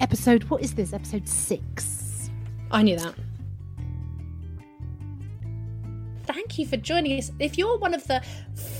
episode, what is this? Episode six. I knew that. Thank you for joining us. If you're one of the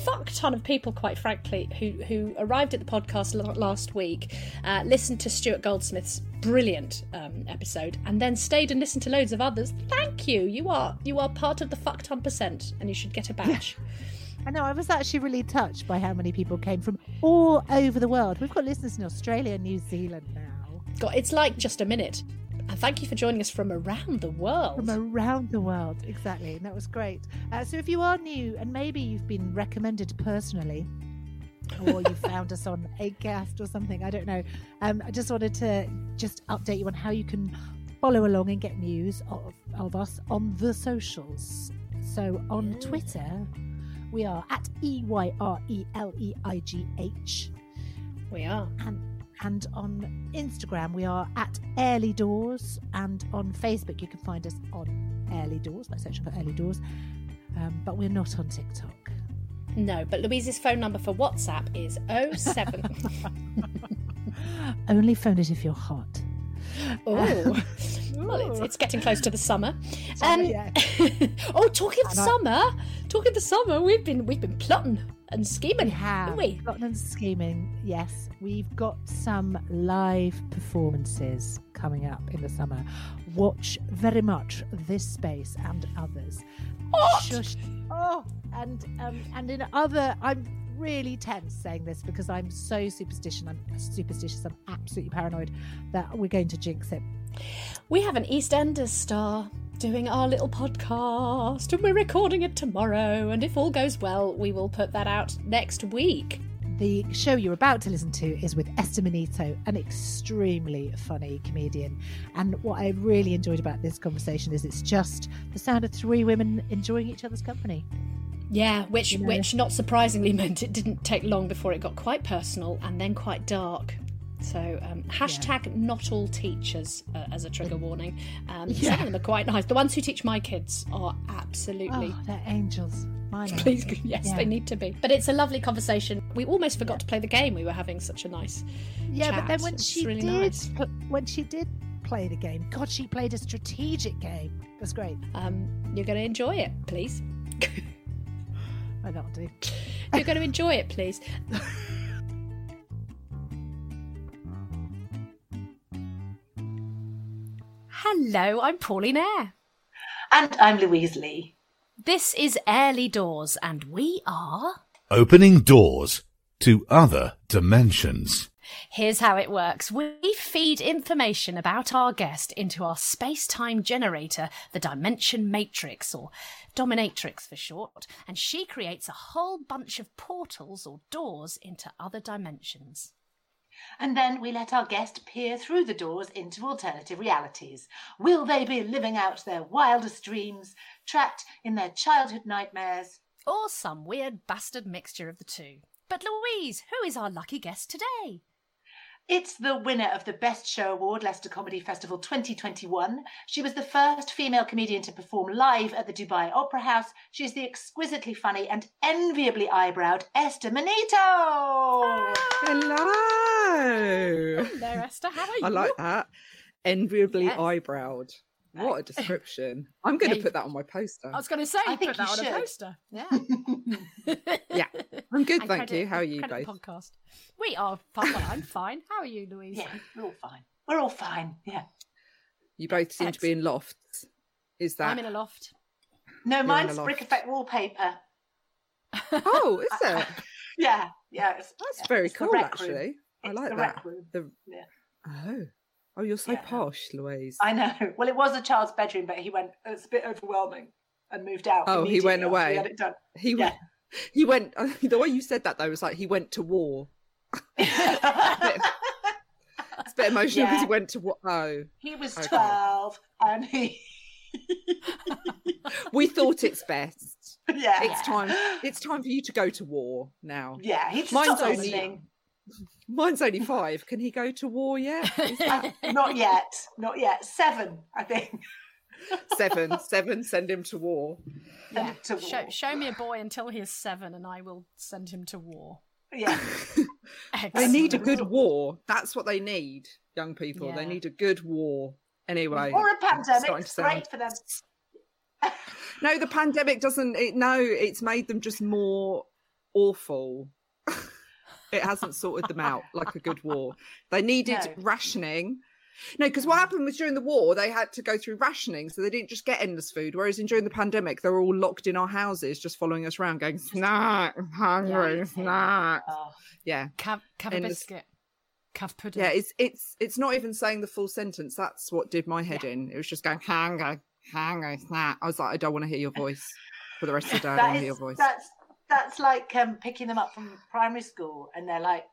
fuck ton of people, quite frankly, who who arrived at the podcast last week, uh, listened to Stuart Goldsmith's brilliant um, episode, and then stayed and listened to loads of others, thank you. You are you are part of the fuck ton percent, and you should get a badge. Yeah. I know, I was actually really touched by how many people came from all over the world. We've got listeners in Australia New Zealand now. God, it's like just a minute. And thank you for joining us from around the world. From around the world, exactly. And that was great. Uh, so if you are new and maybe you've been recommended personally, or you found us on Acast or something, I don't know. Um, I just wanted to just update you on how you can follow along and get news of, of us on the socials. So on yeah. Twitter, we are at E Y R E L E I G H. We are. And and on Instagram we are at Early Doors, and on Facebook you can find us on Early Doors by searching for Early Doors. Um, but we're not on TikTok. No, but Louise's phone number for WhatsApp is 07. Only phone it if you're hot. Oh, well, it's, it's, getting close to the summer. summer um, yeah. oh, talking of summer, talking of the summer, we've been we've been plotting and scheming, we have we? Plotting and scheming. Yes, we've got some live performances coming up in the summer. Watch very much this space and others. What? Shush. Oh, and um, and in other, I'm really tense saying this because I'm so superstitious. I'm superstitious. I'm absolutely paranoid that we're going to jinx it. We have an EastEnders star doing our little podcast, and we're recording it tomorrow. And if all goes well, we will put that out next week. The show you're about to listen to is with Esther Manito, an extremely funny comedian. And what I really enjoyed about this conversation is it's just the sound of three women enjoying each other's company. Yeah, which you know? which not surprisingly meant it didn't take long before it got quite personal and then quite dark. So um, hashtag yeah. not all teachers uh, as a trigger warning. Um, yeah. Some of them are quite nice. The ones who teach my kids are absolutely oh, they're angels. Please, yes, yeah. they need to be. But it's a lovely conversation. We almost forgot to play the game. We were having such a nice. Yeah, chat. but then when it's she really did, nice. when she did play the game, God, she played a strategic game. It was great. Um, you're going to enjoy it, please. I that'll do. You're going to enjoy it, please. Hello, I'm Pauline Eyre. And I'm Louise Leigh. This is Early Doors, and we are. Opening doors to other dimensions. Here's how it works we feed information about our guest into our space time generator, the Dimension Matrix, or Dominatrix for short, and she creates a whole bunch of portals or doors into other dimensions. And then we let our guest peer through the doors into alternative realities. Will they be living out their wildest dreams, trapped in their childhood nightmares? Or some weird bastard mixture of the two. But Louise, who is our lucky guest today? It's the winner of the Best Show Award, Leicester Comedy Festival 2021. She was the first female comedian to perform live at the Dubai Opera House. She's the exquisitely funny and enviably eyebrowed Esther Manito. Hello. Hello, Esther. How are you? I like that. Enviably yes. eyebrowed. What a description. I'm going to put that on my poster. I was going to say, I put that on should. a poster. Yeah. yeah. I'm good, and thank credit, you. How are you both? Podcast. We are fine. Well, I'm fine. How are you, Louise? Yeah, we're all fine. We're all fine. Yeah. You both seem Excellent. to be in lofts. Is that? I'm in a loft. No, mine's brick effect wallpaper. oh, is it? yeah, yeah. That's yeah, very cool, actually. Room. I like that. The... Yeah. Oh. Oh, you're so yeah. posh, Louise. I know. Well, it was a child's bedroom, but he went. It's a bit overwhelming, and moved out. Oh, he went away. He had it done. He yeah. went. He went. The way you said that though was like he went to war. it's a bit emotional because yeah. he went to war. Oh, he was okay. twelve, and he. we thought it's best. Yeah, it's time. It's time for you to go to war now. Yeah, he's mine's only. Mine's only five. Can he go to war yet? Uh, not yet. Not yet. Seven, I think. seven. Seven. Send him to war. Yeah. To war. Show, show, me a boy until he is seven, and I will send him to war. Yeah. They need a good war. That's what they need, young people. They need a good war. Anyway, Or a pandemic. It's great for them. No, the pandemic doesn't. It, no, it's made them just more awful. It hasn't sorted them out like a good war. They needed No. rationing. No, because what happened was during the war, they had to go through rationing, so they didn't just get endless food. Whereas in during the pandemic, they were all locked in our houses, just following us around, going snack, hungry, Yeah. snack. Oh. Yeah, Cav, cav a And biscuit. Cav pudding. yeah. It's it's it's not even saying the full sentence. That's what did my head in. It was just going hungry, hungry, snack. I was like, I don't want to hear your voice for the rest of the day. I don't want to hear your voice. that's that's like um, picking them up from primary school, and they're like,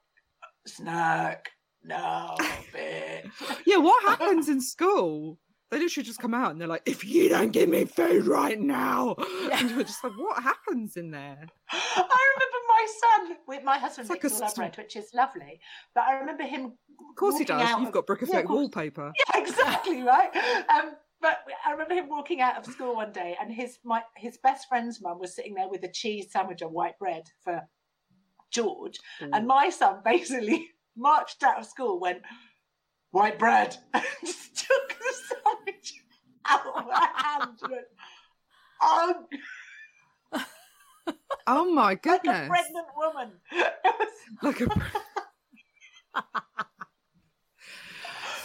"Snack, no, bitch." Yeah, what happens in school? They literally just come out and they're like, if you don't give me food right now. And you're just like, what happens in there? I remember my son with my husband It's like a system. bread, which is lovely. But I remember him. Of course he does. You've of- got brick Yeah, effect course. wallpaper. Yeah, exactly right. Um, but I remember him walking out of school one day, and his my his best friend's mum was sitting there with a cheese sandwich on white bread for George, mm. and my son basically marched out of school, went white bread, and just took the sandwich out of her hand. and went, Oh, Oh my like a goodness. pregnant woman. Was- Like a.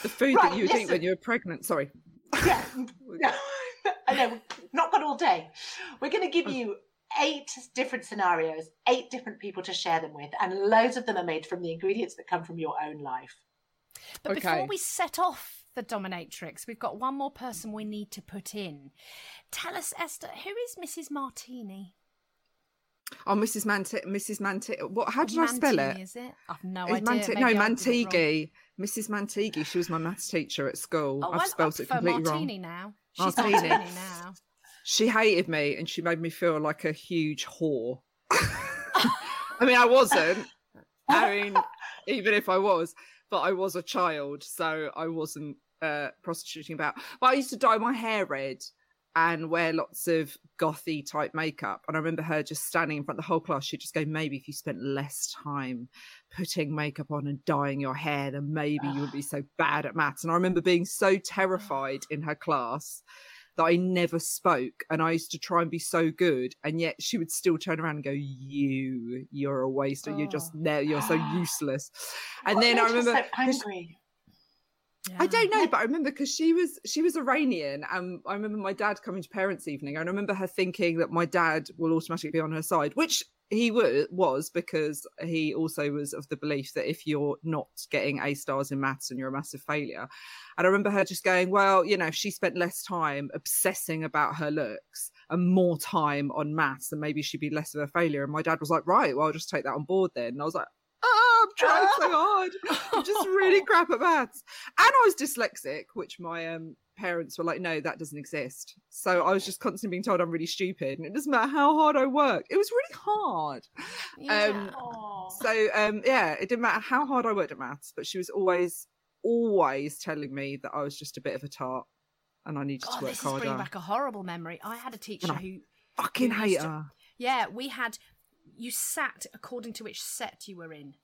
the food Right, that you would eat when you were pregnant. Sorry. Yeah. No, I know, we've not got all day. We're going to give you eight different scenarios, eight different people to share them with, and loads of them are made from the ingredients that come from your own life. But before we set off the dominatrix, we've got one more person we need to put in. Tell us, Esther, who is Mrs. Martini? Oh, Mrs. Mant- Mrs. Mant- What? How did I spell it? Is it? I've no It's idea. Manti- no, I did it wrong. Mantigi. Mrs. Mantigi. She was my maths teacher at school. Oh, I've spelled it completely Martini wrong. now. She's Martini. Martini now. She hated me and she made me feel like a huge whore. I mean, I wasn't. I mean, even if I was, but I was a child, so I wasn't uh, prostituting about. But I used to dye my hair red and wear lots of gothy type makeup. And I remember her just standing in front of the whole class. She'd just go, maybe if you spent less time putting makeup on and dyeing your hair, then maybe you would be so bad at maths. And I remember being so terrified in her class that I never spoke. And I used to try and be so good. And yet she would still turn around and go, You, you're a waster. You're just Oh. there. You're so useless. And What then I remember. so angry. I don't know, but I remember because she was she was Iranian, and I remember my dad coming to parents' evening. and I remember her thinking that my dad will automatically be on her side, which he was was because he also was of the belief that if you're not getting A stars in maths and you're a massive failure. And I remember her just going, well, you know, if she spent less time obsessing about her looks and more time on maths, then maybe she'd be less of a failure. And my dad was like, right, well, I'll just take that on board then. And I was like, oh, I'm trying so hard. I'm just really crap at maths. And I was dyslexic, which my um, parents were like, no, that doesn't exist. So I was just constantly being told I'm really stupid. And it doesn't matter how hard I work. It was really hard. Yeah. Um. So um, yeah, it didn't matter how hard I worked at maths, but she was always, always telling me that I was just a bit of a tart and I needed God, to work this harder. back a horrible memory. I had a teacher who Fucking who hate to- her. Yeah, we had. You sat according to which set you were in.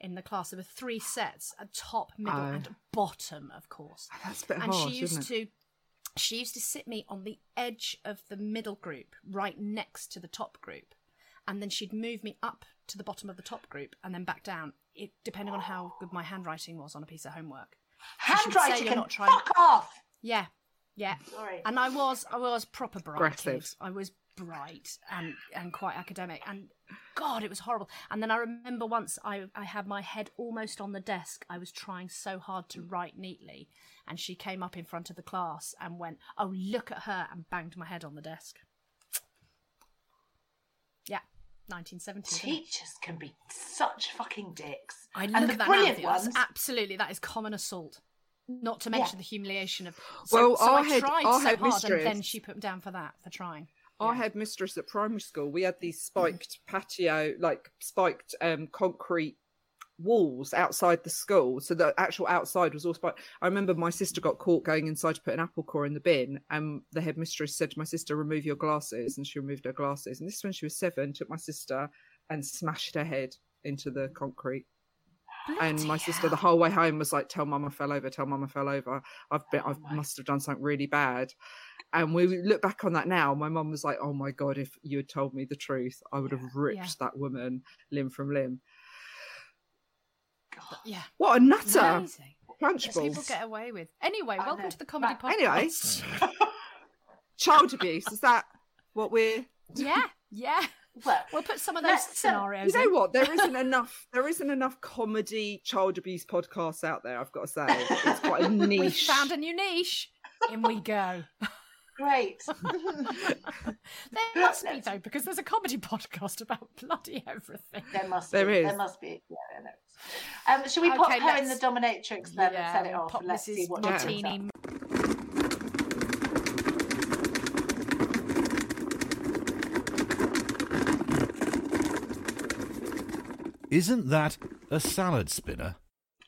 In the class, there were three sets: a top, middle, Oh. and bottom, of course. Oh, that's a bit and harsh, she used to, she used to sit me on the edge of the middle group, right next to the top group, and then she'd move me up to the bottom of the top group and then back down. It depending on how good my handwriting was on a piece of homework. she would say Handwriting you're not trying- fuck off. Yeah, yeah. Sorry. And I was I was proper bright. Aggressive. kid. I was bright and and quite academic and God, it was horrible. And then I remember once I I had my head almost on the desk. I was trying so hard to write neatly, and she came up in front of the class and went, "Oh, look at her!" and banged my head on the desk. Yeah, 1970. Teachers can be such fucking dicks. I and the at that brilliant and ones. Absolutely, that is common assault. Not to mention the humiliation of. So, Well, so our I head- tried our so head hard, and then she put me down for that for trying. Our head mistress at primary school, we had these spiked patio, like spiked um, concrete walls outside the school. So the actual outside was all spiked. I remember my sister got caught going inside to put an apple core in the bin, and the head mistress said to my sister, "Remove your glasses," and she removed her glasses. And this is when she was seven. Took my sister and smashed her head into the concrete. Bloody and my sister the whole way home was like, "Tell mum I fell over. Tell mum I fell over. I've been, Oh I must have done something really bad." And we look back on that now. My mum was like, "Oh my god, if you had told me the truth, I would have ripped Yeah. that woman limb from limb." God. Yeah. What a nutter! Amazing. Punch Yes, people get away with. Anyway, I welcome know. to the comedy Right. podcast. Anyway. Child abuse is that what we're? yeah, yeah. Well, We'll put some of those Let's, um, scenarios. You know in. what? There isn't enough. There isn't enough comedy child abuse podcasts out there. I've got to say, it's quite a niche. We've found a new niche. In we go. great. There must be though, because there's a comedy podcast about bloody everything. There must There be. is. There must be. Yeah, there is. Um, shall we pop Okay, her in the dominatrix then yeah, and set it off? pop and let's see Mrs. what Yeah. comes up. Martini. Isn't that a salad spinner?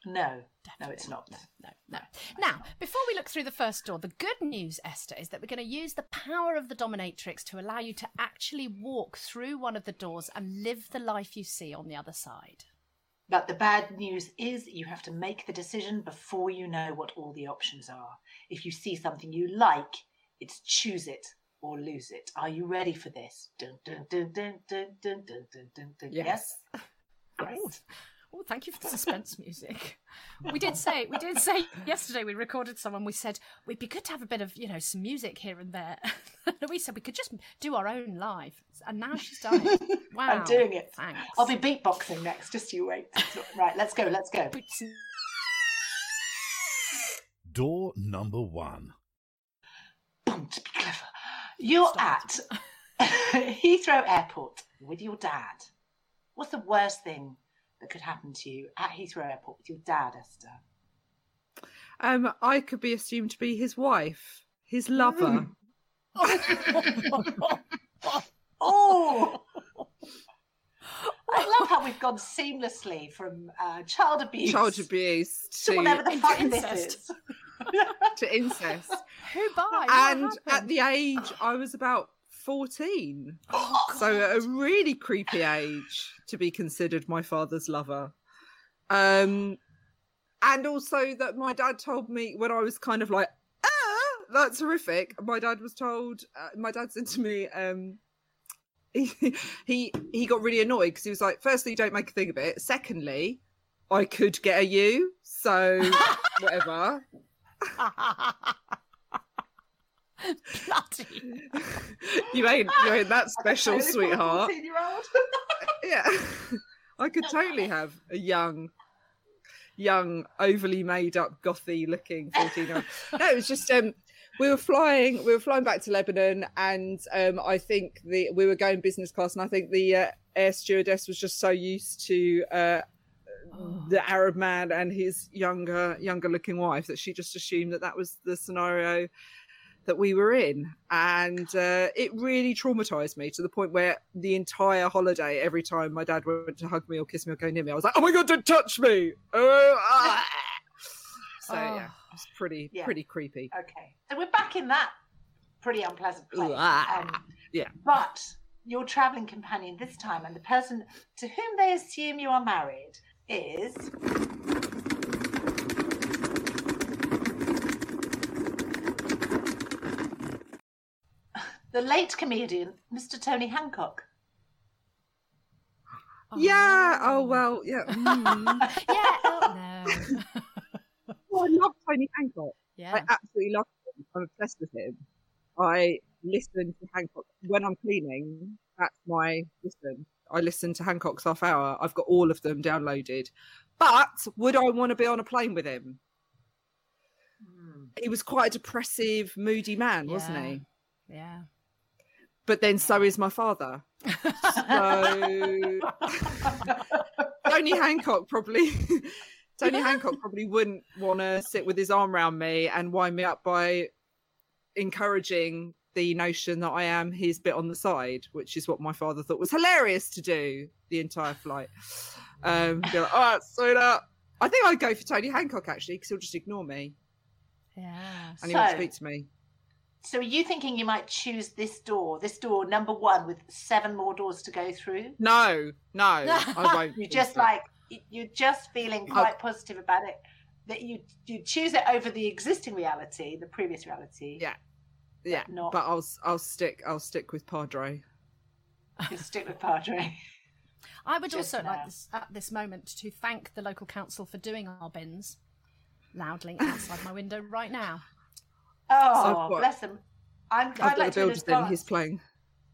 No. No, it's not. No, no, no. Now, before we look through the first door, the good news, Esther, is that we're going to use the power of the dominatrix to allow you to actually walk through one of the doors and live the life you see on the other side. But the bad news is you have to make the decision before you know what all the options are. If you see something you like, it's choose it or lose it. Are you ready for this? Dun, dun, dun, yes. yes? Oh, oh, thank you for the suspense music. We did say we did say yesterday we recorded someone. We said we'd be good to have a bit of you know some music here and there. we said we could just do our own live, and now she's done it. Wow, I'm doing it. Thanks. I'll be beatboxing next. Just you wait. right, let's go. Let's go. Door number one. Boom, to be clever. You're Start. at Heathrow Airport with your dad. What's the worst thing that could happen to you at Heathrow Airport with your dad, Esther? Um, I could be assumed to be his wife, his lover. Oh! I love how we've gone seamlessly from uh, child abuse, Child abuse to whatever the fuck this incest. is. to incest. Who by? and at the age I was about 14. Oh, So at a really creepy age to be considered my father's lover. Um and also that my dad told me when I was kind of like, ah, that's horrific. My dad was told, uh, my dad said to me, um, he he he got really annoyed because he was like, firstly, don't make a thing of it. Secondly, I could get a you, so whatever. Bloody. you ain't you ain't that special, sweetheart. 14-year-old. yeah i could totally have a young young overly made up gothy looking 14 year old no it was just um we were flying we were flying back to lebanon and um i think the we were going business class and i think the uh, air stewardess was just so used to uh the arab man and his younger younger looking wife that she just assumed that that was the scenario that we were in and uh, it really traumatized me to the point where the entire holiday every time my dad went to hug me or kiss me or go near me i was like oh my god don't touch me oh, ah. so yeah Oh. it's pretty Yeah. pretty creepy Okay, so we're back in that pretty unpleasant place. Ah. Um, Yeah. But your travelling companion this time, and the person to whom they assume you are married, is. The late comedian, Mr. Tony Hancock. yeah oh well yeah mm. Yeah. Oh no. oh, i love tony hancock yeah. I absolutely love him. I'm obsessed with him. I listen to Hancock when I'm cleaning. That's my listen. I listen to Hancock's half hour. I've got all of them downloaded. But would I want to be on a plane with him? He was quite a depressive, moody man, wasn't he? yeah. But then so is my father. So Tony Hancock probably Tony Hancock probably wouldn't want to sit with his arm around me and wind me up by encouraging the notion that I am his bit on the side, which is what my father thought was hilarious to do the entire flight. Um, be like, all right, sweetheart. I think I'd go for Tony Hancock actually because he'll just ignore me Yeah. and he won't speak to me. So are you thinking you might choose this door, this door number one, with seven more doors to go through? No, no, I won't. You're just that. like you're just feeling quite positive about it. That you you choose it over the existing reality, the previous reality. Yeah. yeah, not- but I'll I'll stick I'll stick with Padre. You stick with Padre. I would Just also now. like this, at this moment to thank the local council for doing our bins loudly outside my window right now. Oh, I've got- bless him. I'm, I've I'd got like the to in builders in. He's playing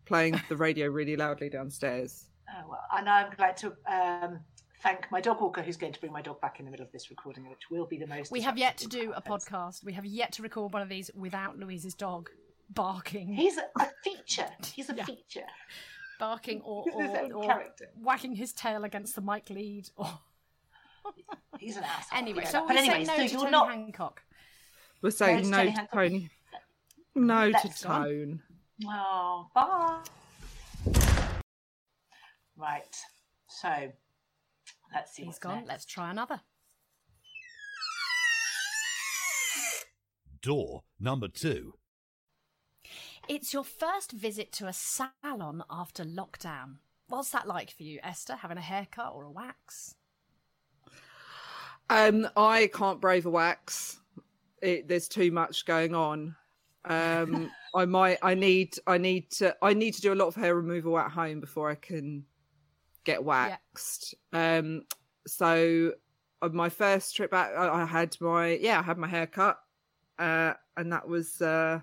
playing the radio really loudly downstairs. Oh, well, and I'd like to um, thank my dog walker who's going to bring my dog back in the middle of this recording, which will be the most. We have yet to disruptive do a podcast. We have yet to record one of these without Louise's dog barking, He's a, a feature. He's a Yeah. feature. barking, or, or, or character. wagging his tail against the mic lead. Or He's an asshole. anyway, so but anyway, say no so you're Tony not. Hancock. We're saying no Tony to Hancock. Tony. No to Let's go. Tone. Oh, bye. Right. So, let's see He's what's gone. next. Let's try another. Door number two. It's your first visit to a salon after lockdown. What's that like for you, Esther? Having a haircut or a wax? Um, I can't brave a wax. It, there's too much going on. Um, I might. I need. I need to. I need to do a lot of hair removal at home before I can get waxed. Um, so uh, my first trip back, I, I had my yeah, I had my hair cut, uh, and that was uh,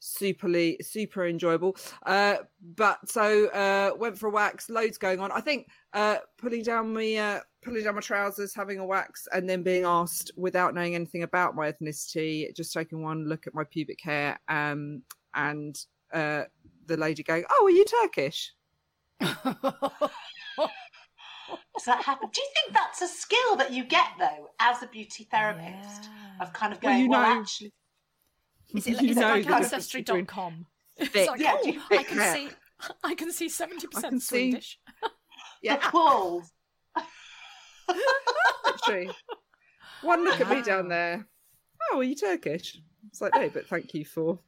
superly super enjoyable. Uh, but so uh, went for a wax. Loads going on. I think uh, pulling down my uh, pulling down my trousers, having a wax, and then being asked without knowing anything about my ethnicity, just taking one look at my pubic hair, um, and uh, the lady going, "Oh, are you Turkish?" Does that happen? Do you think that's a skill that you get though, as a beauty therapist, Yeah. of kind of Well, going, you well, know- actually, Is it, You is it like the difference between ancestry.com? thick- It's like, oh, Yeah, oh, I can hair. see, I can see seventy I percent can see- Swedish. Yeah, the claws. literally. One look at me down there. Oh, are you Turkish? It's like no, but thank you for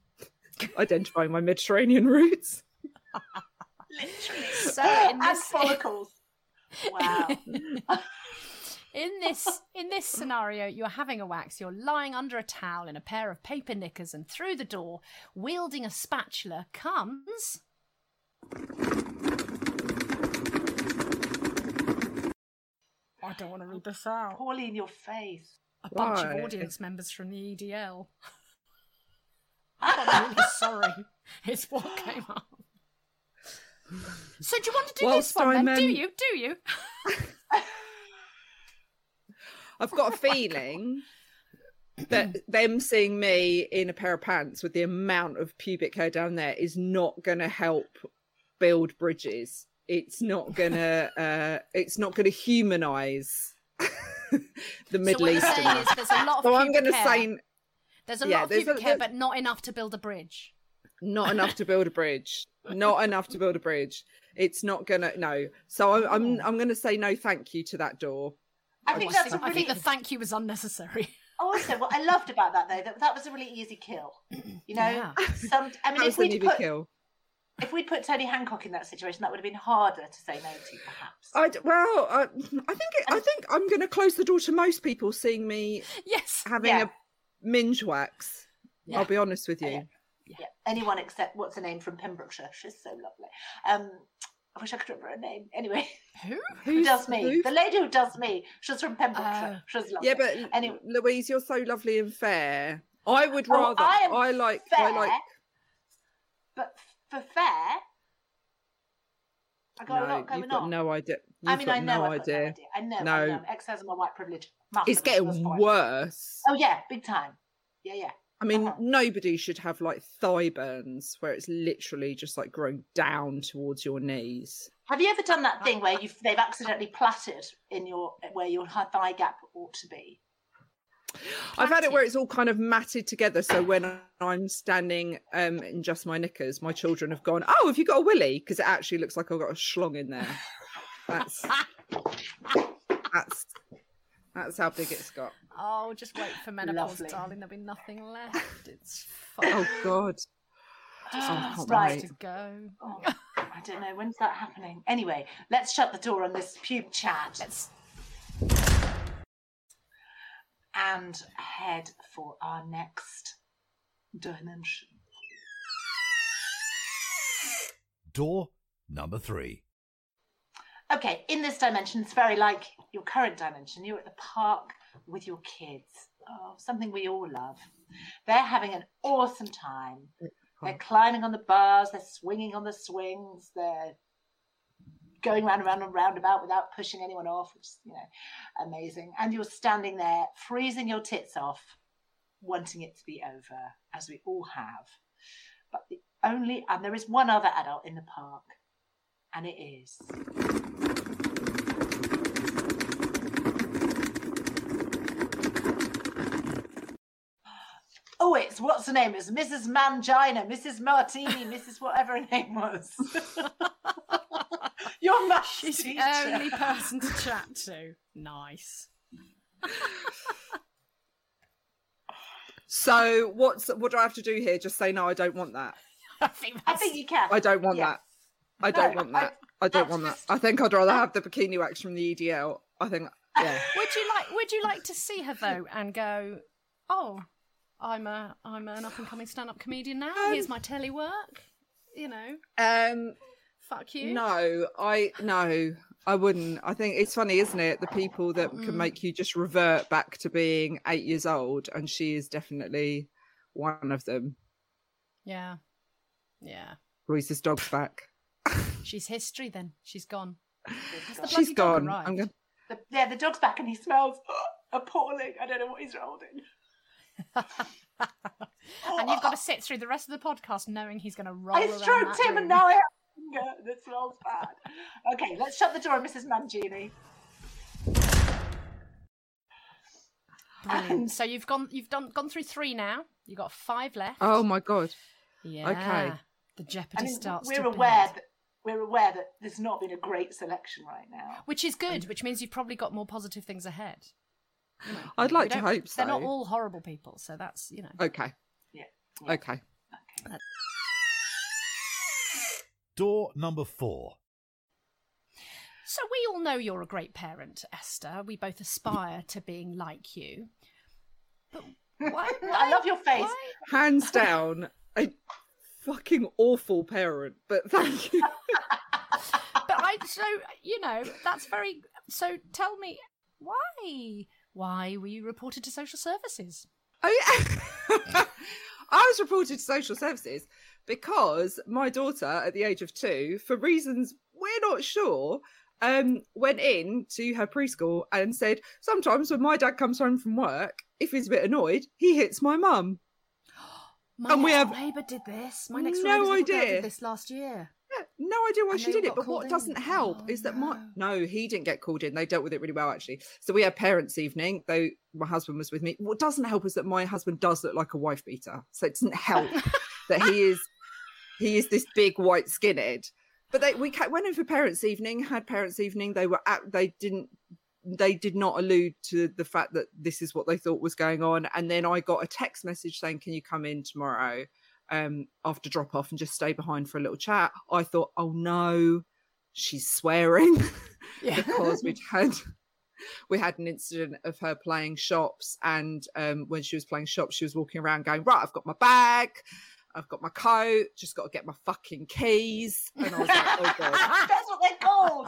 identifying my Mediterranean roots. Literally. So in and this, follicles. Wow. In this in this scenario, you're having a wax. You're lying under a towel in a pair of paper knickers, and through the door, wielding a spatula, comes. I don't want to read this out. Poorly in your face. A bunch Why? of audience members from the EDL. I'm really sorry. It's what came up. So do you want to do Whilst this one then? I'm, Do you? Do you? I've got a feeling that them seeing me in a pair of pants with the amount of pubic hair down there is not going to help build bridges. It's not gonna. Uh, it's not gonna humanize the Middle what you're saying Eastern. is there's a lot of So I'm going to say there's a yeah, lot of there's a- pubic hair, but not enough to build a bridge. not enough to build a bridge. Not enough to build a bridge. It's not gonna no. So I'm I'm I'm gonna say no thank you to that door. I I think just that's a think, I really. think the thank you was unnecessary. Also, what I loved about that though, that that was a really easy kill. You know, Yeah. some. I mean, if was an we'd put kill. if we'd put Tony Hancock in that situation, that would have been harder to say no to, perhaps. I d- well, I, I think it, I think I'm going to close the door to most people seeing me Yes. having Yeah. a minge wax. Yeah. I'll be honest with you. Yeah. yeah, anyone except what's her name from Pembrokeshire. She's so lovely. Um, I wish I could remember her name. Anyway, Who? does me? who? The lady who does me. She's from Pembrokeshire. Uh, oh. She's lovely. Yeah, but Anyway. Louise, you're so lovely and fair. I would Oh, rather. I am I like. fair, I like. but for fair, I got a lot going you've got on. no idea. You've I mean, got I know no I've got idea. no idea. I know. No. I know. Exercising my white privilege. It's getting worse. Oh yeah, big time. Yeah, yeah. I mean, Uh-huh. nobody should have like thigh burns where it's literally just like growing down towards your knees. Have you ever done that thing where you've they've accidentally plaited in your where your thigh gap ought to be? I've had it where it's all kind of matted together. So when I'm standing um, in just my knickers, my children have gone, "Oh, have you got a willy?" Because it actually looks like I've got a schlong in there. That's that's That's how big it's got. Oh, just wait for menopause, Lovely. darling. There'll be nothing left. It's Oh fine. God. Just Oh, wants right. to go. Oh, I don't know when's that happening. Anyway, let's shut the door on this pube chat. Let's and head for our next dimension. Door number three. Okay, in this dimension, it's very like your current dimension. You're at the park with your kids. Oh, something we all love. They're having an awesome time. They're mm-hmm. climbing on the bars, they're swinging on the swings, they're going round and round and round about without pushing anyone off, which is, you know, amazing. And you're standing there, freezing your tits off, wanting it to be over, as we all have. But the only, and there is one other adult in the park, and it is Oh, it's what's her name? It's Mrs. Mangina, Mrs. Martini, Mrs. whatever her name was. Your maths She's the only person to chat to. Nice. So what's what do I have to do here? Just say no, I don't want that. I think I think you can. I don't want Yeah. that. I don't No, want that. I, don't that's want that. I think I'd rather have the bikini wax from the EDL. I think yeah. Would you like would you like to see her though and go, Oh, I'm a I'm an up and coming stand up comedian now. Um, Here's my telly work. You know, Um fuck you. no, I no, I wouldn't. I think it's funny, isn't it? The people that Mm. can make you just revert back to being eight years old, and she is definitely one of them. Yeah. Yeah. Louisa's dog's back. She's history then. She's gone. Has the She's bloody dog gone. I'm arrived? going The, yeah, the dog's back and he smells appalling. I don't know what he's holding. and you've got to sit through the rest of the podcast knowing he's going to roll I around stroked that him and now I have a finger that smells bad. Okay, let's shut the door on Mrs. Mangini. Brilliant. So you've gone you've done gone through three now. You've got five left. Oh my god. yeah. Okay. The I jeopardy mean, starts. we're to aware build. that we're aware that there's not been a great selection right now. which is good, which means you've probably got more positive things ahead. You know, I'd like to don't- hope They're not all horrible people, so that's you know. Okay. Yeah. yeah. Okay. Door number four. So we all know you're a great parent, Esther. We both aspire to being like you. But why? I love your face. why- Hands down, a fucking awful parent, but thank you. But I so you know that's very. So tell me why? Why were you reported to social services? Oh yeah. I was reported to social services because my daughter, at the age of two, for reasons we're not sure, um, went in to her preschool and said, Sometimes when my dad comes home from work, if he's a bit annoyed, he hits my mum. My And we have neighbour did this. My next no door neighbour's little girl idea. did this last year. Yeah, no idea why And she did it. But what in. doesn't help Oh, is that my no. no, he didn't get called in. They dealt with it really well actually. So we had parents' evening, though my husband was with me. What doesn't help is that my husband does look like a wife beater. So it doesn't help that he is he is this big white skinhead. But they we went in for parents' evening, had parents' evening. They were at, they didn't they did not allude to the fact that this is what they thought was going on. And then I got a text message saying, "Can you come in tomorrow?" um, after drop off and just stay behind for a little chat. I thought, oh no, she's swearing because we'd had we had an incident of her playing shops, and um, when she was playing shops, she was walking around going, right, I've got my bag. I've got my coat, just got to get my fucking keys. And I was like, oh god, That's what they're called.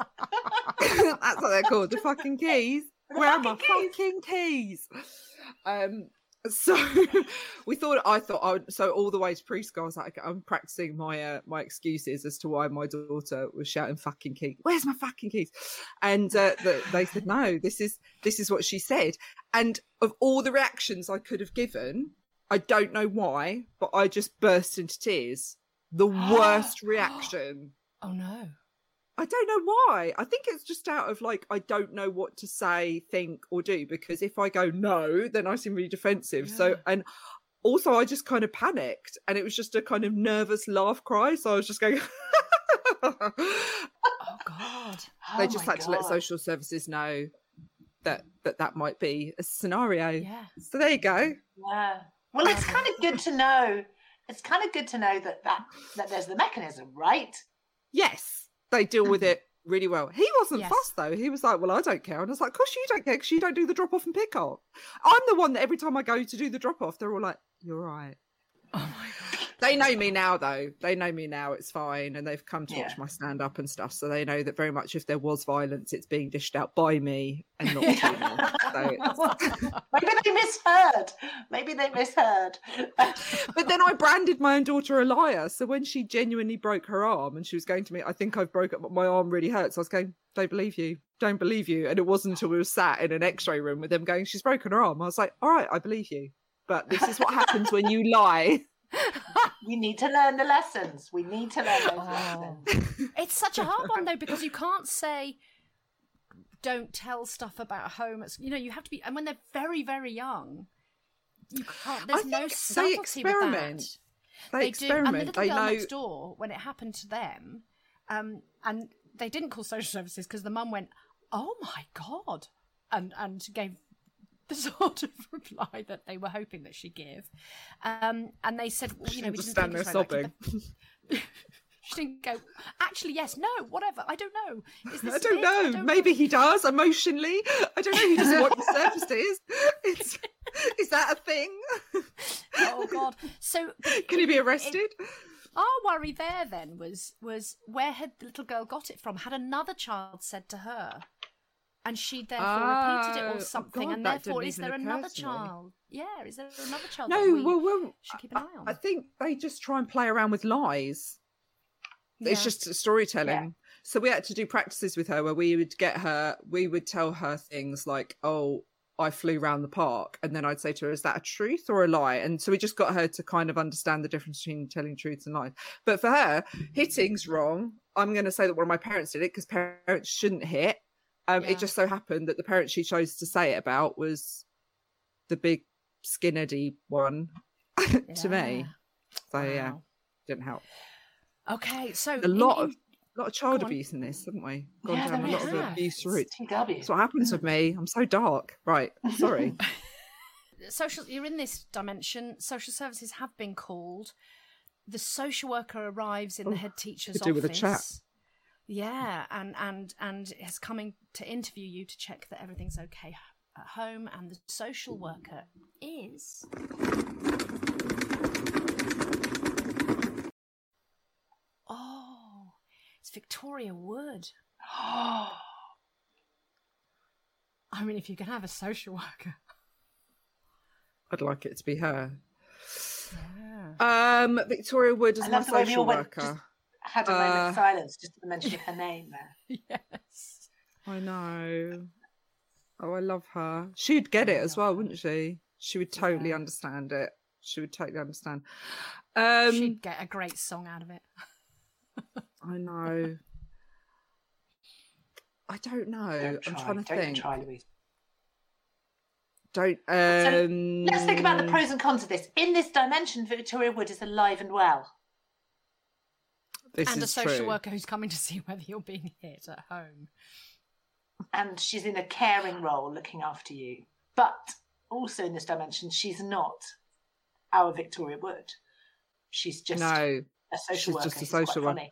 that's what they're called, the fucking keys. The Where are my fucking keys. fucking keys? Um, so we thought I thought I would, so all the way to preschool I was like I'm practicing my uh, my excuses as to why my daughter was shouting fucking keys. Where's my fucking keys? And uh, the, they said no. This is this is what she said. And of all the reactions I could have given, I don't know why, but I just burst into tears. The worst reaction. Oh no. I don't know why. I think it's just out of like I don't know what to say, think, or do because if I go no, then I seem really defensive. So and also I just kind of panicked and it was just a kind of nervous laugh cry. So I was just going Oh god. they Oh just my had to let social services know that that that might be a scenario. Yeah. So there you go. Yeah. Well, it's kind of good to know. It's kind of good to know that that that there's the mechanism, right? Yes, they deal with it really well. He wasn't Yes. fussed though. He was like, "Well, I don't care," and I was like, "Of course you don't care because you don't do the drop off and pick up." I'm the one that every time I go to do the drop off, they're all like, "You're right." Oh my god. They know me now, though. They know me now. It's fine, and they've come to Yeah. watch my stand up and stuff, so they know that very much if there was violence, it's being dished out by me and not. So Maybe they misheard. Maybe they misheard. but then I branded my own daughter a liar. So when she genuinely broke her arm and she was going to me, I think I've broken my arm really hurts. I was going, don't believe you, don't believe you. And it wasn't until we were sat in an X-ray room with them going, she's broken her arm. I was like, all right, I believe you. But this is what happens when you lie. we need to learn the lessons. We need to learn those Oh. lessons. It's such a hard one though because you can't say don't tell stuff about home. It's, you know, you have to be, and when they're very, very young, you can't. There's no think they subtlety with experiment. that. They, do. experiment. And the little they girl know. next door, when it happened to them, um, and they didn't call social services because the mum went, "Oh my god," and and gave the sort of reply that they were hoping that she'd give. Um, and they said, well, you know, we Just stand there it so She didn't go. Actually, yes, no, whatever. I don't know. Is this I don't it? know. Maybe he does emotionally. I don't know. He doesn't want the surface is. It's, is that a thing? Oh God. So Can he be arrested? our worry there then was was where had the little girl got it from? Had another child said to her, and she therefore repeated it Oh, or oh something, God, and therefore is there another child? Yeah, is there another child? No, that we well, well should keep an eye on. I think they just try and play around with lies. It's just storytelling. Yeah. So we had to do practices with her where we would get her, we would tell her things like, "Oh, I flew around the park," and then I'd say to her, "Is that a truth or a lie?" And so we just got her to kind of understand the difference between telling truths and lies. But for her, hitting's wrong. I'm going to say that one of my parents did it because parents shouldn't hit. Um, Yeah. It just so happened that the parent she chose to say it about was the big skinnerdy one to me. Yeah. So yeah, didn't help. Okay, so A lot in- of lot of child abuse in this, haven't we? Gone Yeah, down a lot is. of abuse route. TW. That's what happens with me. I'm so dark. Right. Sorry. social you're in this dimension social services have been called the social worker arrives in the head teacher's could do office with a chat. Yeah and and and is coming to interview you to check that everything's okay at home and the social worker is oh it's victoria wood i mean if you can have a social worker I'd like it to be her. yeah. Um, Victoria Wood is I my love the way we social all went- worker. just Had a moment Uh, of silence just at the mention of her name there. yes I know. Oh, I love her. She'd get it as well, wouldn't she? She would totally Yeah. understand it. She would totally understand. Um, She'd get a great song out of it. I know. I don't know. Don't I'm trying to Don't think. try, Louise. Don't. Um, Let's think about the pros and cons of this. In this dimension, Victoria Wood is alive and well. This and a social true. worker who's coming to see whether you're being hit at home. and she's in a caring role looking after you. But also in this dimension, she's not our Victoria Wood. She's just No. a social she's worker. just a social worker.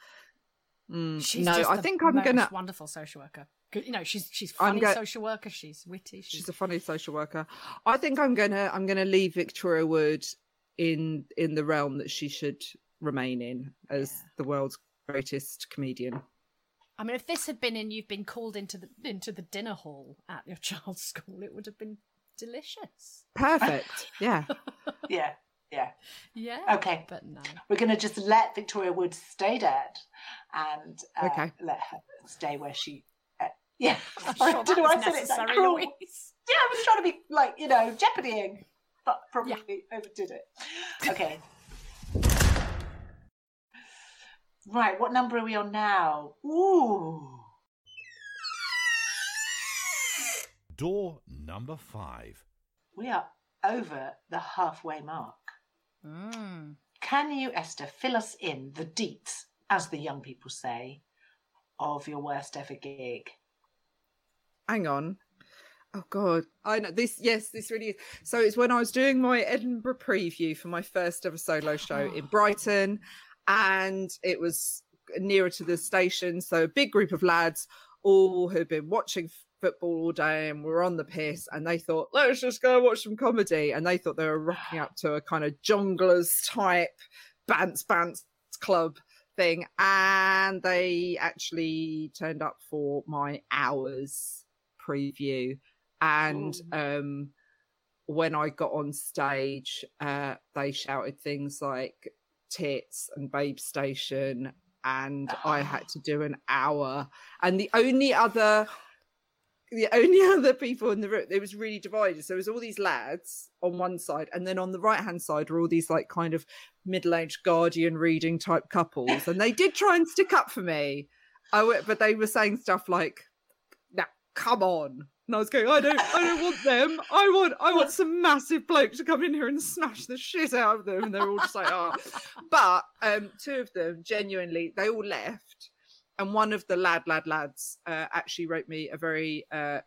Mm, She's no, just I the think I'm most gonna. wonderful social worker. You know, she's she's I'm funny go- social worker. She's witty. She's, She's a funny social worker. I think I'm gonna. I'm gonna leave Victoria Wood in in the realm that she should remain in as Yeah. the world's greatest comedian. I mean, if this had been in, you've been called into the into the dinner hall at your child's school, it would have been delicious. Perfect. Yeah. Yeah, yeah. Yeah. Okay. But no. We're going to just let Victoria Wood stay dead and uh, Okay. let her stay where she. Uh, yeah, I'm sorry, sure I don't know why I was said it that cruel. Louise. Yeah, I was trying to be like you know jeopardying, but probably overdid it. Okay. Right, what number are we on now? Ooh. Door number five. We are over the halfway mark. Mm. Can you, Esther, fill us in the deets, as the young people say, of your worst ever gig? Hang on. Oh God, I know this. Yes, this really is. So it's when I was doing my Edinburgh preview for my first ever solo show in Brighton, and it was nearer to the station. So a big group of lads, all who'd been watching football all day and were on the piss, and they thought, let's just go watch some comedy, and they thought they were rocking up to a kind of Jongleurs type bants bants club thing, and they actually turned up for my hours preview. And um when i got on stage uh they shouted things like tits and babe station and i had to do an hour. And the only other the only other people in the room it was really divided. So it was all these lads on one side and then on the right hand side were all these like kind of middle-aged guardian reading type couples. And they did try and stick up for me. I but they were saying stuff like now come on and I was going, I don't, I don't want them. I want, I want some massive bloke to come in here and smash the shit out of them. And they're all just like, oh. But um, two of them, genuinely, they all left, and one of the lad, lad, lads, uh, actually wrote me a very uh,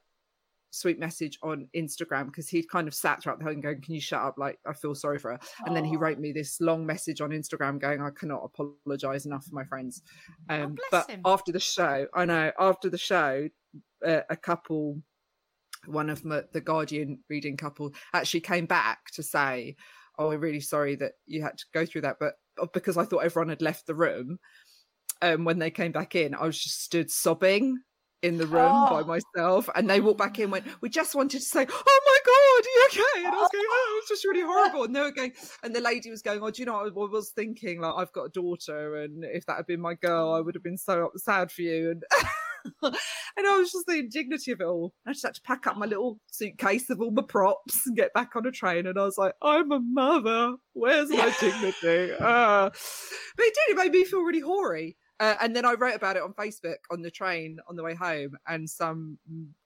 sweet message on Instagram because he'd kind of sat throughout the whole thing going, "Can you shut up? Like, I feel sorry for her." And then he wrote me this long message on Instagram going, "I cannot apologize enough for my friends." Um, bless but him. after the show, I know after the show, uh, a couple one of my, the Guardian reading couple actually came back to say, "Oh, we're really sorry that you had to go through that," but uh, because I thought everyone had left the room, um, when they came back in, I was just stood sobbing in the room by Oh. myself, and they walked back in, and went, "We just wanted to say, oh my god, are you okay?" And I was going, "Oh, it's just really horrible." And they were going, and the lady was going, "Oh, do you know what I was thinking? Like, I've got a daughter, and if that had been my girl, I would have been so sad for you." And and I was just the indignity of it all. I just had to pack up my little suitcase of all my props and get back on a train. And I was like, I'm a mother. Where's my dignity? Ah. But it did. It made me feel really hoary. Uh, and then I wrote about it on Facebook on the train on the way home. And some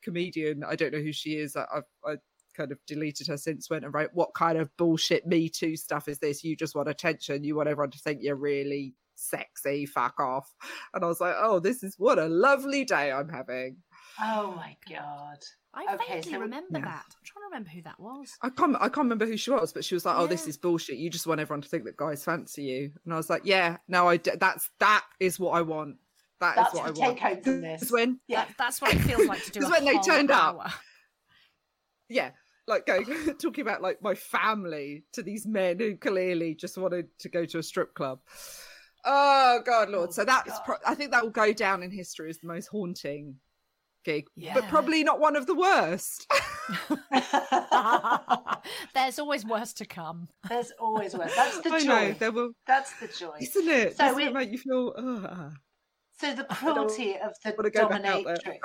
comedian, I don't know who she is, I, I, I kind of deleted her since, went and wrote, What kind of bullshit Me Too stuff is this? You just want attention. You want everyone to think you're really sexy. Fuck off. And I was like, Oh, this is what a lovely day I'm having. Oh my oh, god. I Okay, vaguely so- remember yeah. that. I'm trying to remember who that was. I can't I can't remember who she was, but she was like, "Oh, this is bullshit. You just want everyone to think that guys fancy you." And I was like, "Yeah, no, I d- that's that is what I want. That is That's what I want." take home from Because this. when Yeah. That, that's what it feels like to do. Because a when they whole turned up, yeah, like going talking about like my family to these men who clearly just wanted to go to a strip club. Oh God, Lord! Oh, so that's pro- I think that will go down in history as the most haunting gig, Yeah. but probably not one of the worst. There's always worse to come. There's always worse. That's the I know joy. there will, That's the joy. isn't it? So Doesn't it make you feel? Uh, So the cruelty of the wanna go back out there. dominatrix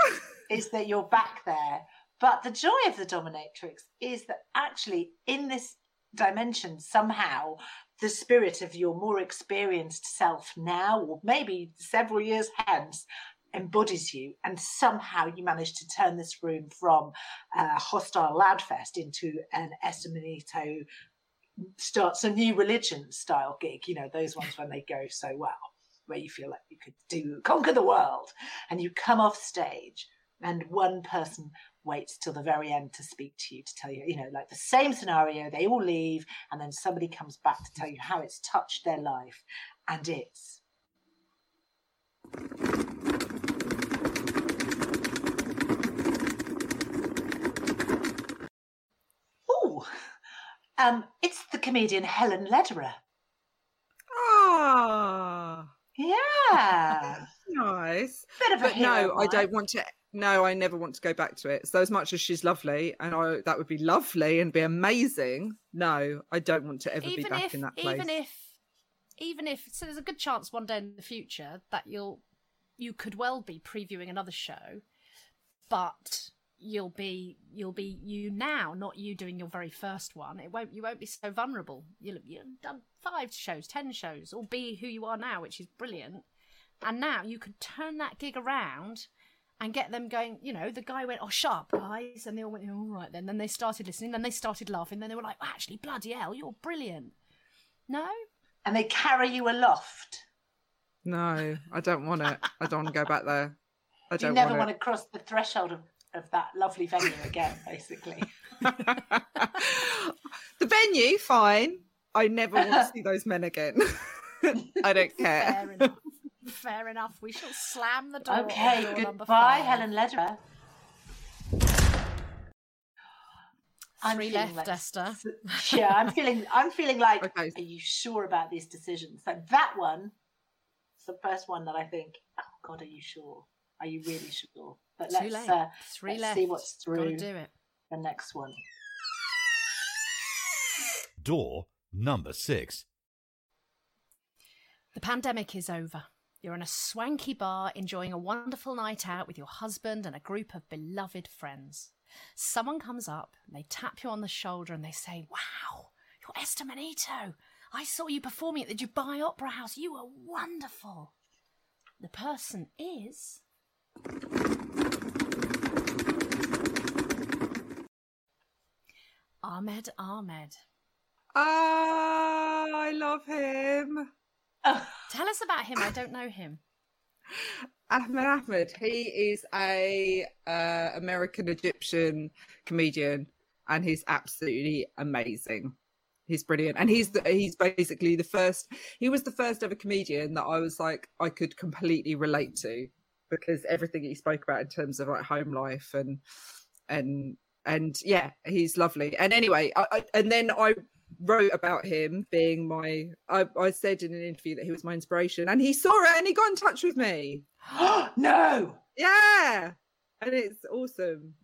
is that you're back there. But the joy of the dominatrix is that actually in this dimension somehow the spirit of your more experienced self now or maybe several years hence embodies you and somehow you manage to turn this room from a hostile ladfest into an Esther Manito starts a new religion style gig you know those ones when they go so well where you feel like you could do conquer the world and you come off stage and one person waits till the very end to speak to you to tell you you know like the same scenario they all leave and then somebody comes back to tell you how it's touched their life and it's oh um it's the comedian helen lederer ah. yeah Nice. bit of a But no, hero I don't want to. No, I never want to go back to it. So as much as she's lovely, and I that would be lovely and be amazing. No, I don't want to ever be back if, in that place. even if, even if, so there's a good chance one day in the future that you'll, you could well be previewing another show, but you'll be you'll be you now, not you doing your very first one. It won't you won't be so vulnerable. You'll you've done five shows, ten shows, or be who you are now, which is brilliant. And now you could turn that gig around and get them going. You know, the guy went, "Oh, sharp guys," and they all went, "All right then." Then they started listening. Then they started laughing. Then they were like, "Actually, bloody hell, you're brilliant." No, and they carry you aloft no, I don't want it. I don't want to go back there. I don't You never want want to cross the threshold of of that lovely venue again, basically. the venue, fine. I never want to see those men again. I don't care. Fair enough. We shall slam the door. Okay, door goodbye. Helen Lederer. I'm Three feeling left, like- Esther. Yeah, I'm feeling. I'm feeling like. Okay. Are you sure about these decisions? So that one, is the first one that I think. Oh God, are you sure? Are you really sure? But Too let's late. uh, Three let's left. see what's Gotta through do it. the next one. Door number six. The pandemic is over. You're in a swanky bar enjoying a wonderful night out with your husband and a group of beloved friends. Someone comes up, they tap you on the shoulder and they say, Wow, you're Esther Manito. I saw you performing at the Dubai Opera House. You were wonderful. The person is. Ahmed Ahmed. Ah, I love him. Tell us about him. I don't know him. Ahmed Ahmed. He is a uh, American Egyptian comedian, and he's absolutely amazing. He's brilliant, and he's the, he's basically the first. He was the first ever comedian that I was like I could completely relate to because everything he spoke about in terms of like home life and and and yeah, he's lovely. And anyway, I, I, and then I wrote about him being my. I, I said in an interview that he was my inspiration, and he saw it and he got in touch with me. Oh no. Yeah, and it's awesome.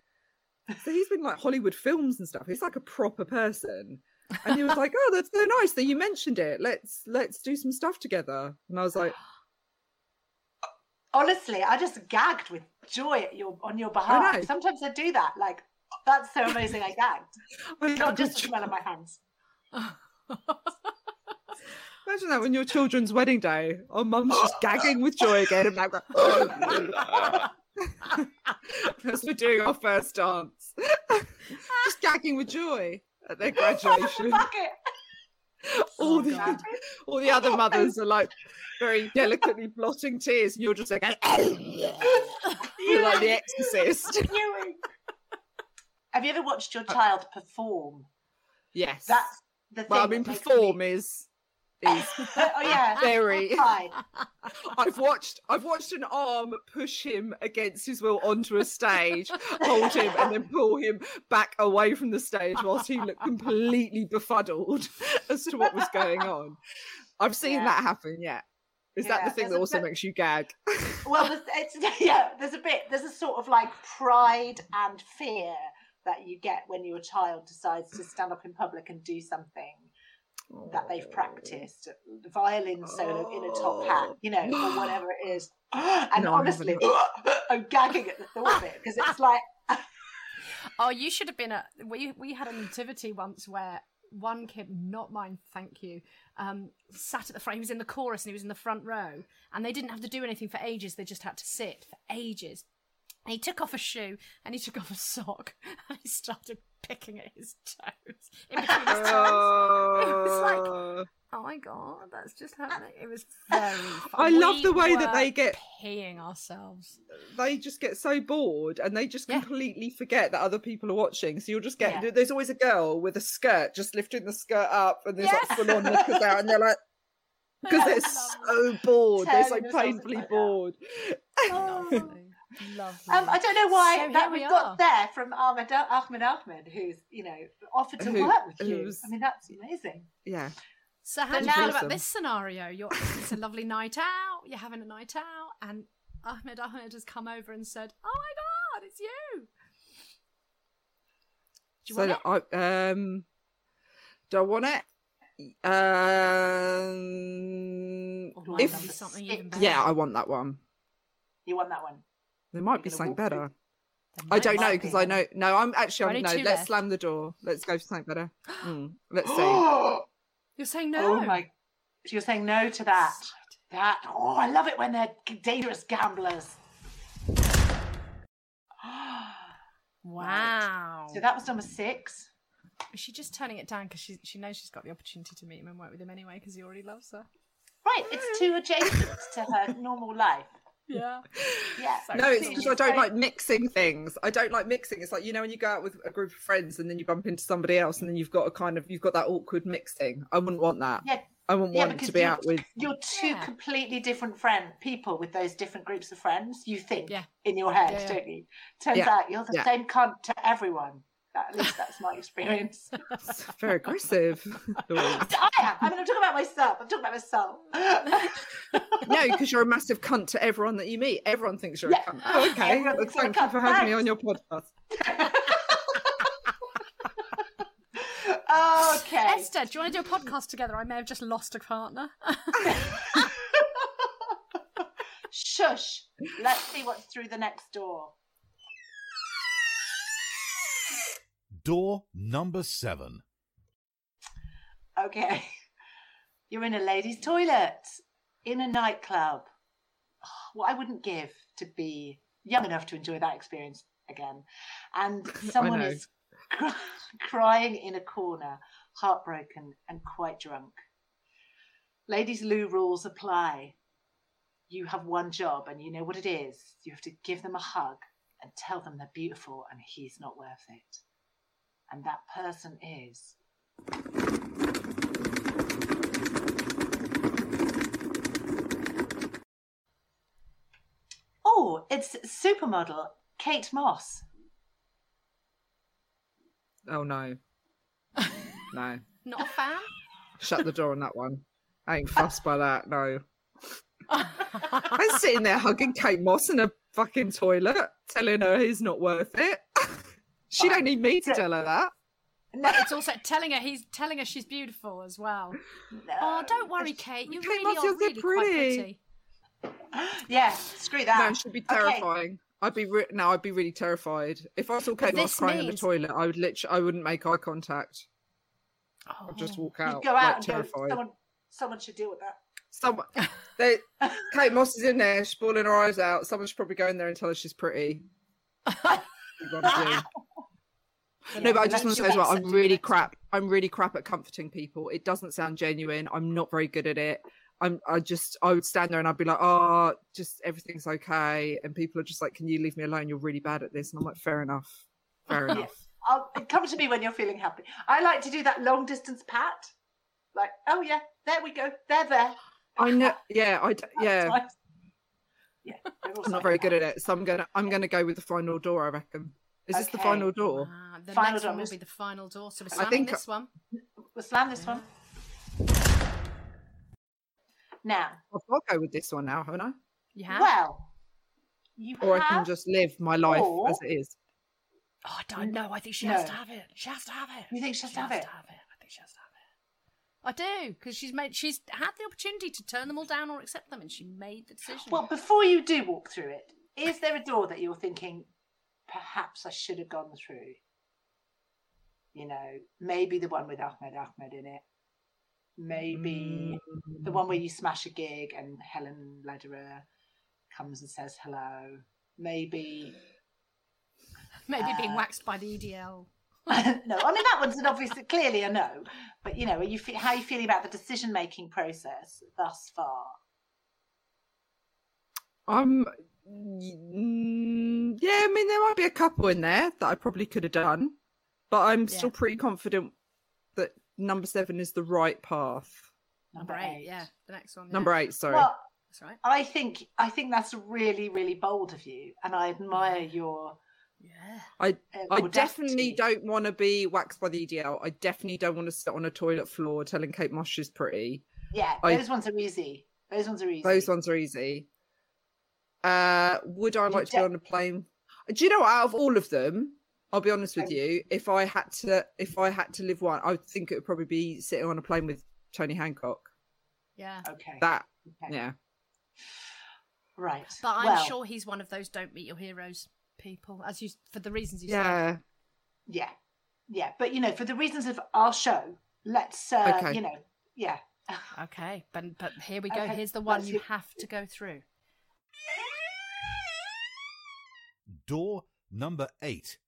So he's been like Hollywood films and stuff. He's like a proper person, and he was like, "Oh, that's so nice that you mentioned it. Let's let's do some stuff together." And I was like, Honestly, I just gagged with joy at your on your behalf. know. Sometimes I do that. Like oh, that's so amazing. I gagged. I Not just the smell of my hands. Imagine that on your children's wedding day. Oh, mum's just gagging with joy again. And I'm like, as we're doing our first dance, just gagging with joy at their graduation. All Oh, the God. all the other mothers are like very delicately blotting tears, and you're just like, you're like the Exorcist. Have you ever watched your uh, child perform? Yes. That's the thing. well, I mean, perform me- is is oh yeah. very. I've watched I've watched an arm push him against his will onto a stage, hold him, and then pull him back away from the stage whilst he looked completely befuddled as to what was going on. I've seen Yeah. that happen. Yeah. Is that the thing that also bit- makes you gag? Well, there's, it's, yeah, there's a bit, there's a sort of like pride and fear that you get when your child decides to stand up in public and do something that they've practiced, the violin solo in a top hat, you know, or whatever it is. And No, honestly, haven't. I'm gagging at the thought of it because it's like, Oh, you should have been at. We we had a nativity once where one kid, not mine, thank you, um, sat at the front. He was in the chorus and he was in the front row, and they didn't have to do anything for ages. They just had to sit for ages. And he took off a shoe and he took off a sock and he started picking at his toes in between his toes. It was like, Oh. oh my god, that's just happening. It was very. Fun. I love We the way that they get- peeing ourselves. they just get so bored and they just Yeah. completely forget that other people are watching. So you'll just get Yeah. there's always a girl with a skirt just lifting the skirt up and there's Yes. like full on knickers out and they're like because they're so bored. They're so painfully out. bored. Oh. Lovely, lovely. um, I don't know why So that we, we are. got there from Ahmed, Ahmed Ahmed, who's, you know, offered to Who- work with you. who's- I mean, that's amazing. Yeah. So how do you feel now- about this scenario? You're it's a lovely night out. You're having a night out, and Ahmed Ahmed has come over and said, "Oh my god, it's you." Do you so want it? I um do I want it? Um if something even better? yeah, I want that one. You want that one? There might be Gonna something better. I don't know because. I know. No, I'm actually. I'm, no, let's left. slam the door. Let's go for something better. Mm, let's see. You're saying no. Oh my! You're saying no to that. That oh, I love it when they're dangerous gamblers. Wow. So that was number six. Is she just turning it down because she she knows she's got the opportunity to meet him and work with him anyway because he already loves her? Right, it's too adjacent to her normal life. Yeah. Yeah. So No, it's because I don't like mixing things. I don't like mixing. It's like you know when you go out with a group of friends and then you bump into somebody else and then you've got a kind of you've got that awkward mixing. I wouldn't want that. Yeah, I wouldn't yeah, want to be out with. You're two Yeah. completely different friend people with those different groups of friends. You think Yeah. in your head, Yeah, yeah. don't you? Turns Yeah, out you're the yeah. same cunt to everyone. At least that's my experience. It's very aggressive. I am. I mean, I'm talking about myself. I'm talking about myself. no, because you're a massive cunt to everyone that you meet. Everyone thinks you're Yeah. a cunt. Oh, okay. Everyone thinks I'm a Thank you cunt. for having me on your podcast. okay. Esther, do you want to do a podcast together? I may have just lost a partner. Shush. Let's see what's through the next door. Door number seven. Okay. You're in a ladies' toilet in a nightclub. Oh, what I wouldn't give to be young enough to enjoy that experience again. And someone is cry- crying in a corner, heartbroken and quite drunk. Ladies' loo rules apply. You have one job and you know what it is. You have to give them a hug and tell them they're beautiful and he's not worth it. And that person is Oh, it's supermodel Kate Moss. Oh no. No. Not a fan. Shut the door on that one. I ain't fussed by that, no. I'm sitting there hugging Kate Moss in a fucking toilet, telling her he's not worth it. she don't need me to tell her that. No, It's also telling her he's telling her she's beautiful as well. Oh, don't worry, Kate. You Kate really are you're so really quite pretty. pretty. Yeah, screw that. No, she'd be Okay. terrifying. I'd be re- no, I'd be really terrified if I saw Kate Moss this crying in the toilet. I would literally, I wouldn't make eye contact. Oh. I'd just oh. walk You'd out, go like out and terrified. go, someone, someone should deal with that. Someone, they, Kate Moss is in there, she's bawling her eyes out. Someone should probably go in there and tell her she's pretty. Good one for you. No, but I just want to say as well, I'm really crap. I'm really crap at comforting people. It doesn't sound genuine. I'm not very good at it. I'm. I just. I would stand there and I'd be like, "Oh, just everything's okay," and people are just like, "Can you leave me alone? You're really bad at this." And I'm like, "Fair enough. Fair enough." I'll, come to me when you're feeling happy. I like to do that long distance pat. Like, oh yeah, there we go. They're there. I know. Yeah. I. Yeah. nice. Yeah. I'm not very good at it, so I'm gonna. I'm gonna go with the final door. I reckon. Is this the final door? Ah, the Final next door. one will be the final door. So we're I think- this one. We'll slam this one. Now, I'll, I'll go with this one now, haven't I? You have? well, you Or I can just live my life or- as it is. oh, I don't know. I think she No. has to have it. She has to have it. You think she has to have it? I think she has to have it. I do because she's made. She's had the opportunity to turn them all down or accept them, and she made the decision. Well, before you do walk through it, is there a door that you're thinking, perhaps I should have gone through? You know, maybe the one with Ahmed Ahmed in it. Maybe the one where you smash a gig and Helen Lederer comes and says hello. Maybe maybe being uh, waxed by the EDL. no, I mean that one's an obviously clearly a no. But you know, are you fe- how are you feeling about the decision making process thus far? I'm. Yeah, I mean, there might be a couple in there that I probably could have done, but I'm still pretty confident that number seven is the right path. Number eight, yeah, the next one. yeah. Number eight, sorry. Well, That's right. I think I think that's really really bold of you, and I admire your. Yeah. I Uh, I audacity. definitely don't want to be waxed by the EDL. I definitely don't want to sit on a toilet floor telling Kate Moss she's pretty. Yeah, I- those ones are easy. Those ones are easy. Those ones are easy. Uh, would I You like to be on a plane? Do you know what, out of all of them? I'll be honest with you. If I had to, if I had to live one, I would think it would probably be sitting on a plane with Tony Hancock. Yeah. Okay. That, okay. yeah. Right. But I'm well, sure he's one of those don't meet your heroes people, as you for the reasons you said. Yeah. Yeah, yeah, but you know, for the reasons of our show, let's. Uh, Okay. You know, yeah. Okay, but but here we go. Okay, Here's the one let's you see- have to go through. Door number eight.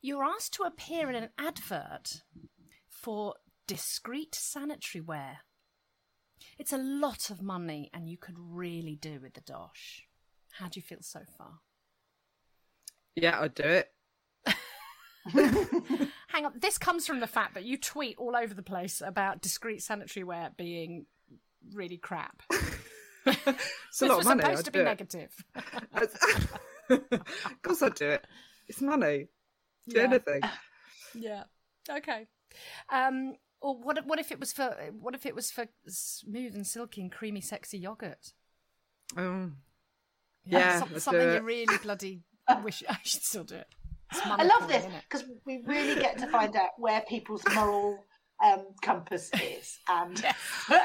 You're asked to appear in an advert for discreet sanitary ware. It's a lot of money, and you could really do with the dosh. How do you feel so far? Yeah, I'd do it. Hang on, this comes from the fact that you tweet all over the place about discreet sanitary wear being really crap. It's a this lot of was money. supposed I'd to do be it. negative. of course, I'd do it. It's money. Do Yeah. anything. Yeah. Okay. Um. Or what? if- What if it was for? What if it was for smooth and silky and creamy, sexy yogurt? Um, Yeah, Yeah, some- something you really bloody wish I should still do it. I love this because we really get to find out where people's moral um, compass is. And no,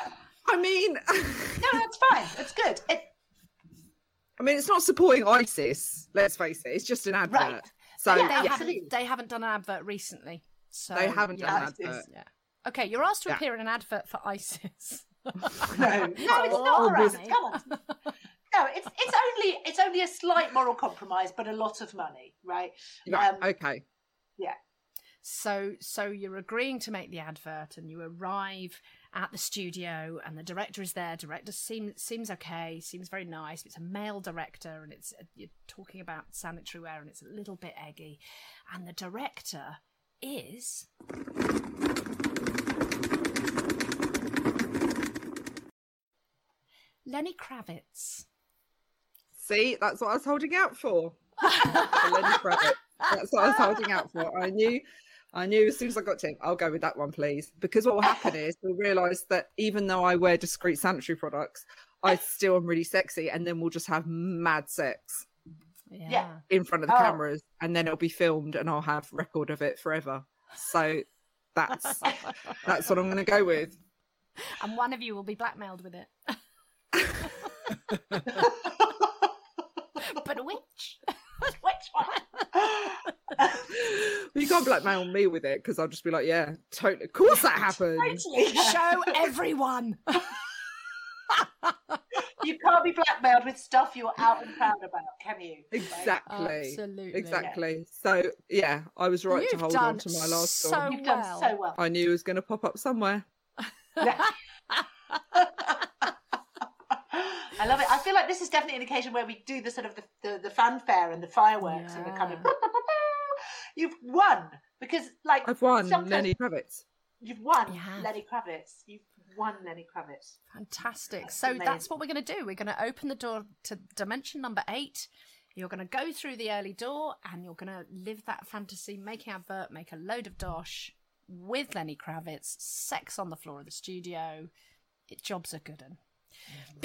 I mean, no, that's fine. It's good. It, I mean, it's not supporting ISIS. Let's face it. It's just an advert. Right. So Yeah, they yeah, haven't. They haven't done an advert recently. So they haven't yeah, done an advert. Yeah. Okay, you're asked to Yeah. appear in an advert for ISIS. no, no, it's not Oh, right. Bonnie. Come on. No, it's it's only it's only a slight moral compromise, but a lot of money, right? Right, Um, okay. Yeah. So, so you're agreeing to make the advert, and you arrive at the studio, and the director is there. Director seems seems okay, seems very nice. It's a male director, and it's you're talking about sanitary wear, and it's a little bit eggy. And the director is Lenny Kravitz. See, that's what I was holding out for. For Lenny Kravitz. That's what I was holding out for. I knew, I knew as soon as I got to him, I'll go with that one, please. Because what will happen is we'll realise that even though I wear discreet sanitary products, I still am really sexy, and then we'll just have mad sex Yeah. in front of the Oh. cameras, and then it'll be filmed, and I'll have record of it forever. So that's that's what I'm going to go with. And one of you will be blackmailed with it. but which? Which one? You can't blackmail me with it because I'll just be like, yeah, totally. Of course that happened. Totally. Show everyone. You can't be blackmailed with stuff you're out and proud about, can you? Like, Exactly. Absolutely. Exactly. So yeah, I was right You've to hold on to my last so one. You've done well. so well. I knew it was going to pop up somewhere. I love it. I feel like this is definitely an occasion where we do the sort of the, the, the fanfare and the fireworks and the kind of Yeah. You've won because like I've won Lenny Kravitz. You've won You have. Lenny Kravitz. You've won Lenny Kravitz. Fantastic. That's so amazing. that's what we're going to do. We're going to open the door to dimension number eight. You're going to go through the early door and you're going to live that fantasy, make an advert, make a load of dosh with Lenny Kravitz, sex on the floor of the studio. It jobs are good. un.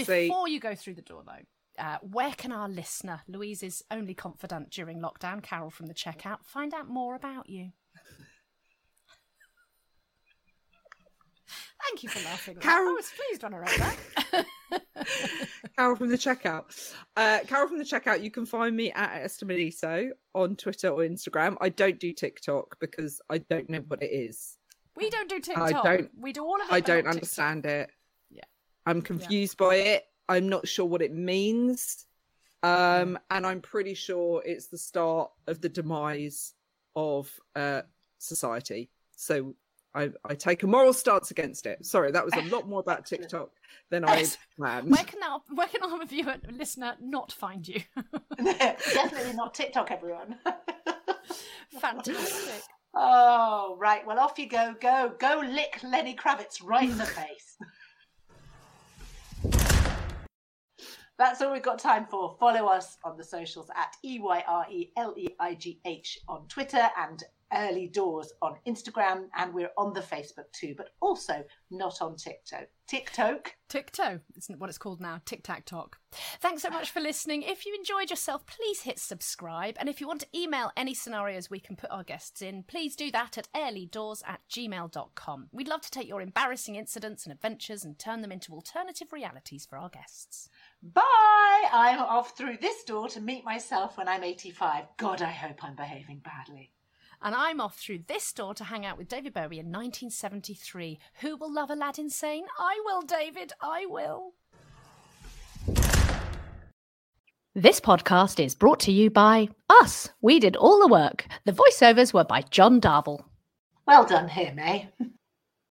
See- Before you go through the door, though, uh, where can our listener, Louise's only confidant during lockdown, Carol from the checkout, find out more about you? Thank you for laughing. at that. I Carol- was pleased when I wrote that. Carol from the checkout. Uh, Carol from the checkout. You can find me at Estimadiso on Twitter or Instagram. I don't do TikTok because I don't know what it is. We don't do TikTok. don't- We do all of it. I don't not understand it. Yeah. I'm confused by it. I'm not sure what it means. Um, and I'm pretty sure it's the start of the demise of uh, society. So I, I take a moral stance against it. Sorry, that was a lot more about TikTok than I Yes. planned. Where can our where can our viewer listener not find you? Definitely not TikTok, everyone. Fantastic. oh, right. Well, off you go. Go. Go lick Lenny Kravitz right in the face. That's all we've got time for. Follow us on the socials at E Y R E L E I G H on Twitter and Early Doors on Instagram. And we're on the Facebook too, but also not on TikTok. TikTok. TikTok, isn't what it's called now. Tic Tac Talk. Thanks so much for listening. If you enjoyed yourself, please hit subscribe. And if you want to email any scenarios we can put our guests in, please do that at airlydoors at gmail.com. We'd love to take your embarrassing incidents and adventures and turn them into alternative realities for our guests. Bye. I'm off through this door to meet myself when I'm 85. God, I hope I'm behaving badly. And I'm off through this door to hang out with David Bowie in 1973. Who will love Aladdin Sane? I will, David. I will. This podcast is brought to you by us. We did all the work. The voiceovers were by John Darvel. Well done him, eh?